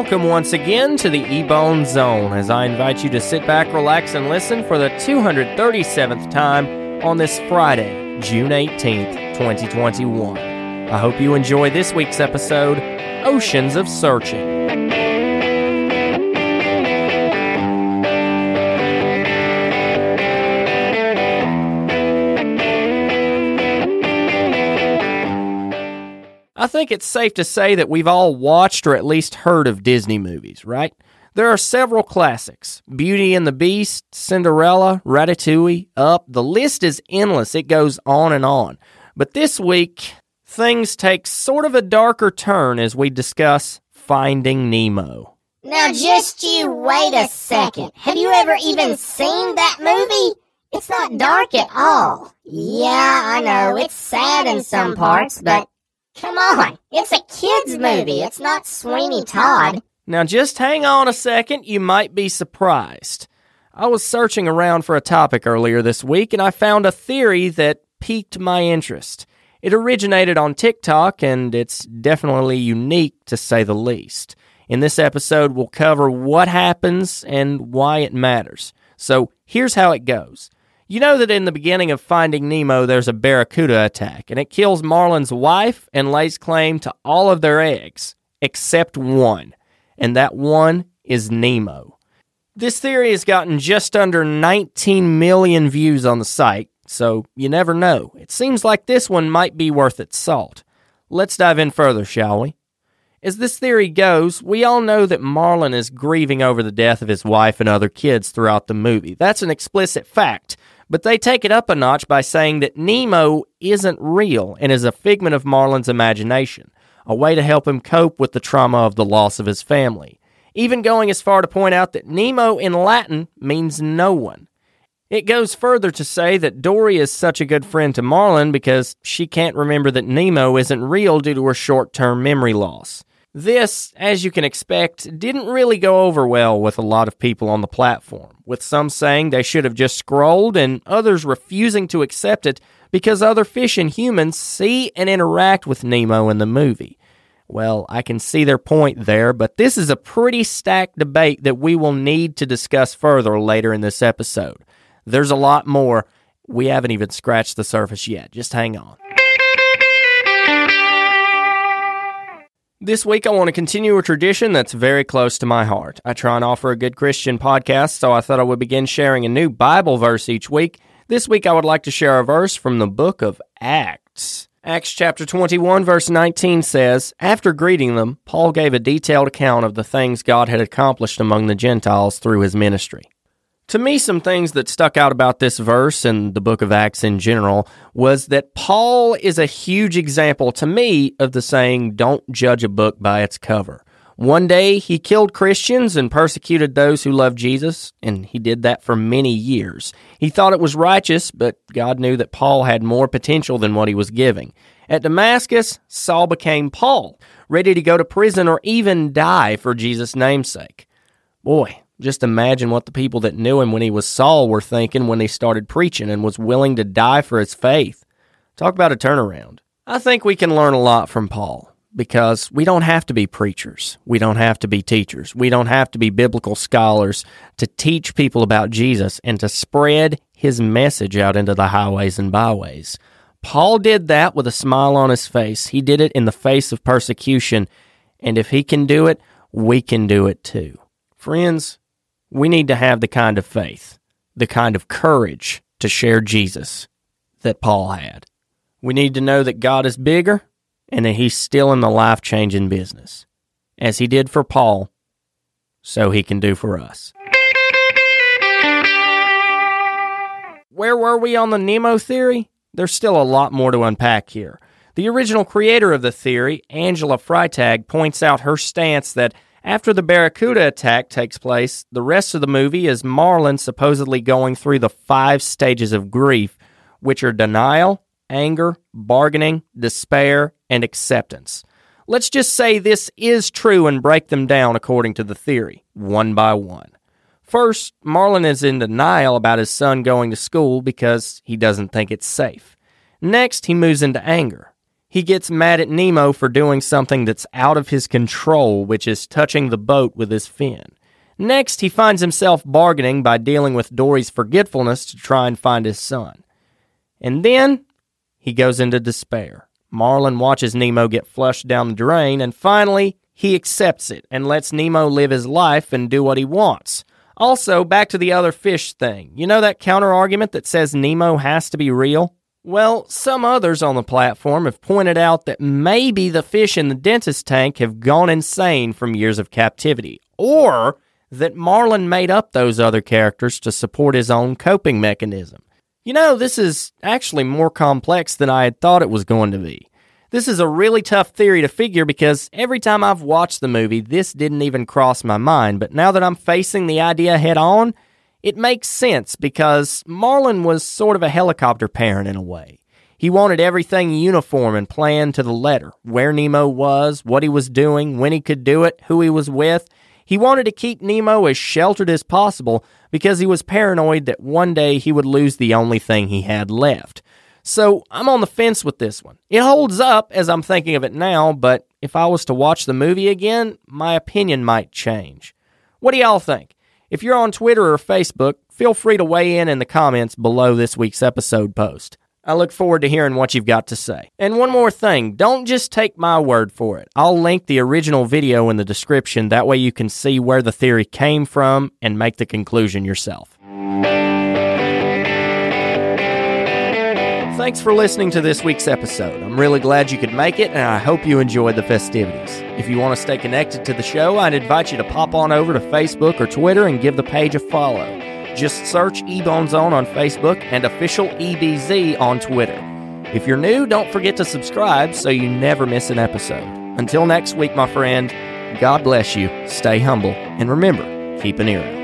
Welcome once again to the Ebone Zone as I invite you to sit back, relax, and listen for the 237th time on this Friday, June 18th, 2021. I hope you enjoy this week's episode, Oceans of Searching. I think it's safe to say that we've all watched or at least heard of Disney movies, right? There are several classics Beauty and the Beast, Cinderella, Ratatouille, Up. The list is endless. It goes on and on. But this week, things take sort of a darker turn as we discuss Finding Nemo. Now, just you wait a second. Have you ever even seen that movie? It's not dark at all. Yeah, I know, it's sad in some parts, but Come on, it's a kid's movie. It's not Sweeney Todd. Now, just hang on a second. You might be surprised. I was searching around for a topic earlier this week and I found a theory that piqued my interest. It originated on TikTok and it's definitely unique to say the least. In this episode, we'll cover what happens and why it matters. So here's how it goes. You know that in the beginning of Finding Nemo, there's a barracuda attack, and it kills Marlin's wife and lays claim to all of their eggs, except one, and that one is Nemo. This theory has gotten just under 19 million views on the site, so you never know. It seems like this one might be worth its salt. Let's dive in further, shall we? As this theory goes, we all know that Marlin is grieving over the death of his wife and other kids throughout the movie. That's an explicit fact. But they take it up a notch by saying that Nemo isn't real and is a figment of Marlin's imagination, a way to help him cope with the trauma of the loss of his family. Even going as far to point out that Nemo in Latin means no one. It goes further to say that Dory is such a good friend to Marlin because she can't remember that Nemo isn't real due to her short term memory loss. This, as you can expect, didn't really go over well with a lot of people on the platform, with some saying they should have just scrolled and others refusing to accept it because other fish and humans see and interact with Nemo in the movie. Well, I can see their point there, but this is a pretty stacked debate that we will need to discuss further later in this episode. There's a lot more. We haven't even scratched the surface yet. Just hang on. This week, I want to continue a tradition that's very close to my heart. I try and offer a good Christian podcast, so I thought I would begin sharing a new Bible verse each week. This week, I would like to share a verse from the book of Acts. Acts chapter 21, verse 19 says, After greeting them, Paul gave a detailed account of the things God had accomplished among the Gentiles through his ministry. To me, some things that stuck out about this verse and the book of Acts in general was that Paul is a huge example to me of the saying, don't judge a book by its cover. One day he killed Christians and persecuted those who loved Jesus, and he did that for many years. He thought it was righteous, but God knew that Paul had more potential than what he was giving. At Damascus, Saul became Paul, ready to go to prison or even die for Jesus' namesake. Boy, just imagine what the people that knew him when he was Saul were thinking when he started preaching and was willing to die for his faith. Talk about a turnaround. I think we can learn a lot from Paul because we don't have to be preachers. We don't have to be teachers. We don't have to be biblical scholars to teach people about Jesus and to spread his message out into the highways and byways. Paul did that with a smile on his face. He did it in the face of persecution. And if he can do it, we can do it too. Friends, we need to have the kind of faith, the kind of courage to share Jesus that Paul had. We need to know that God is bigger and that he's still in the life changing business. As he did for Paul, so he can do for us. Where were we on the Nemo theory? There's still a lot more to unpack here. The original creator of the theory, Angela Freitag, points out her stance that after the Barracuda attack takes place, the rest of the movie is Marlin supposedly going through the five stages of grief, which are denial, anger, bargaining, despair, and acceptance. Let's just say this is true and break them down according to the theory, one by one. First, Marlin is in denial about his son going to school because he doesn't think it's safe. Next, he moves into anger. He gets mad at Nemo for doing something that's out of his control, which is touching the boat with his fin. Next, he finds himself bargaining by dealing with Dory's forgetfulness to try and find his son. And then he goes into despair. Marlin watches Nemo get flushed down the drain, and finally, he accepts it and lets Nemo live his life and do what he wants. Also, back to the other fish thing. You know that counter argument that says Nemo has to be real? Well, some others on the platform have pointed out that maybe the fish in the dentist tank have gone insane from years of captivity, or that Marlin made up those other characters to support his own coping mechanism. You know, this is actually more complex than I had thought it was going to be. This is a really tough theory to figure because every time I've watched the movie, this didn't even cross my mind, but now that I'm facing the idea head on, it makes sense because Marlin was sort of a helicopter parent in a way. He wanted everything uniform and planned to the letter where Nemo was, what he was doing, when he could do it, who he was with. He wanted to keep Nemo as sheltered as possible because he was paranoid that one day he would lose the only thing he had left. So I'm on the fence with this one. It holds up as I'm thinking of it now, but if I was to watch the movie again, my opinion might change. What do y'all think? If you're on Twitter or Facebook, feel free to weigh in in the comments below this week's episode post. I look forward to hearing what you've got to say. And one more thing don't just take my word for it. I'll link the original video in the description. That way you can see where the theory came from and make the conclusion yourself. Thanks for listening to this week's episode. I'm really glad you could make it, and I hope you enjoyed the festivities. If you want to stay connected to the show, I'd invite you to pop on over to Facebook or Twitter and give the page a follow. Just search Ebone Zone on Facebook and official EBZ on Twitter. If you're new, don't forget to subscribe so you never miss an episode. Until next week, my friend, God bless you, stay humble, and remember, keep an ear out.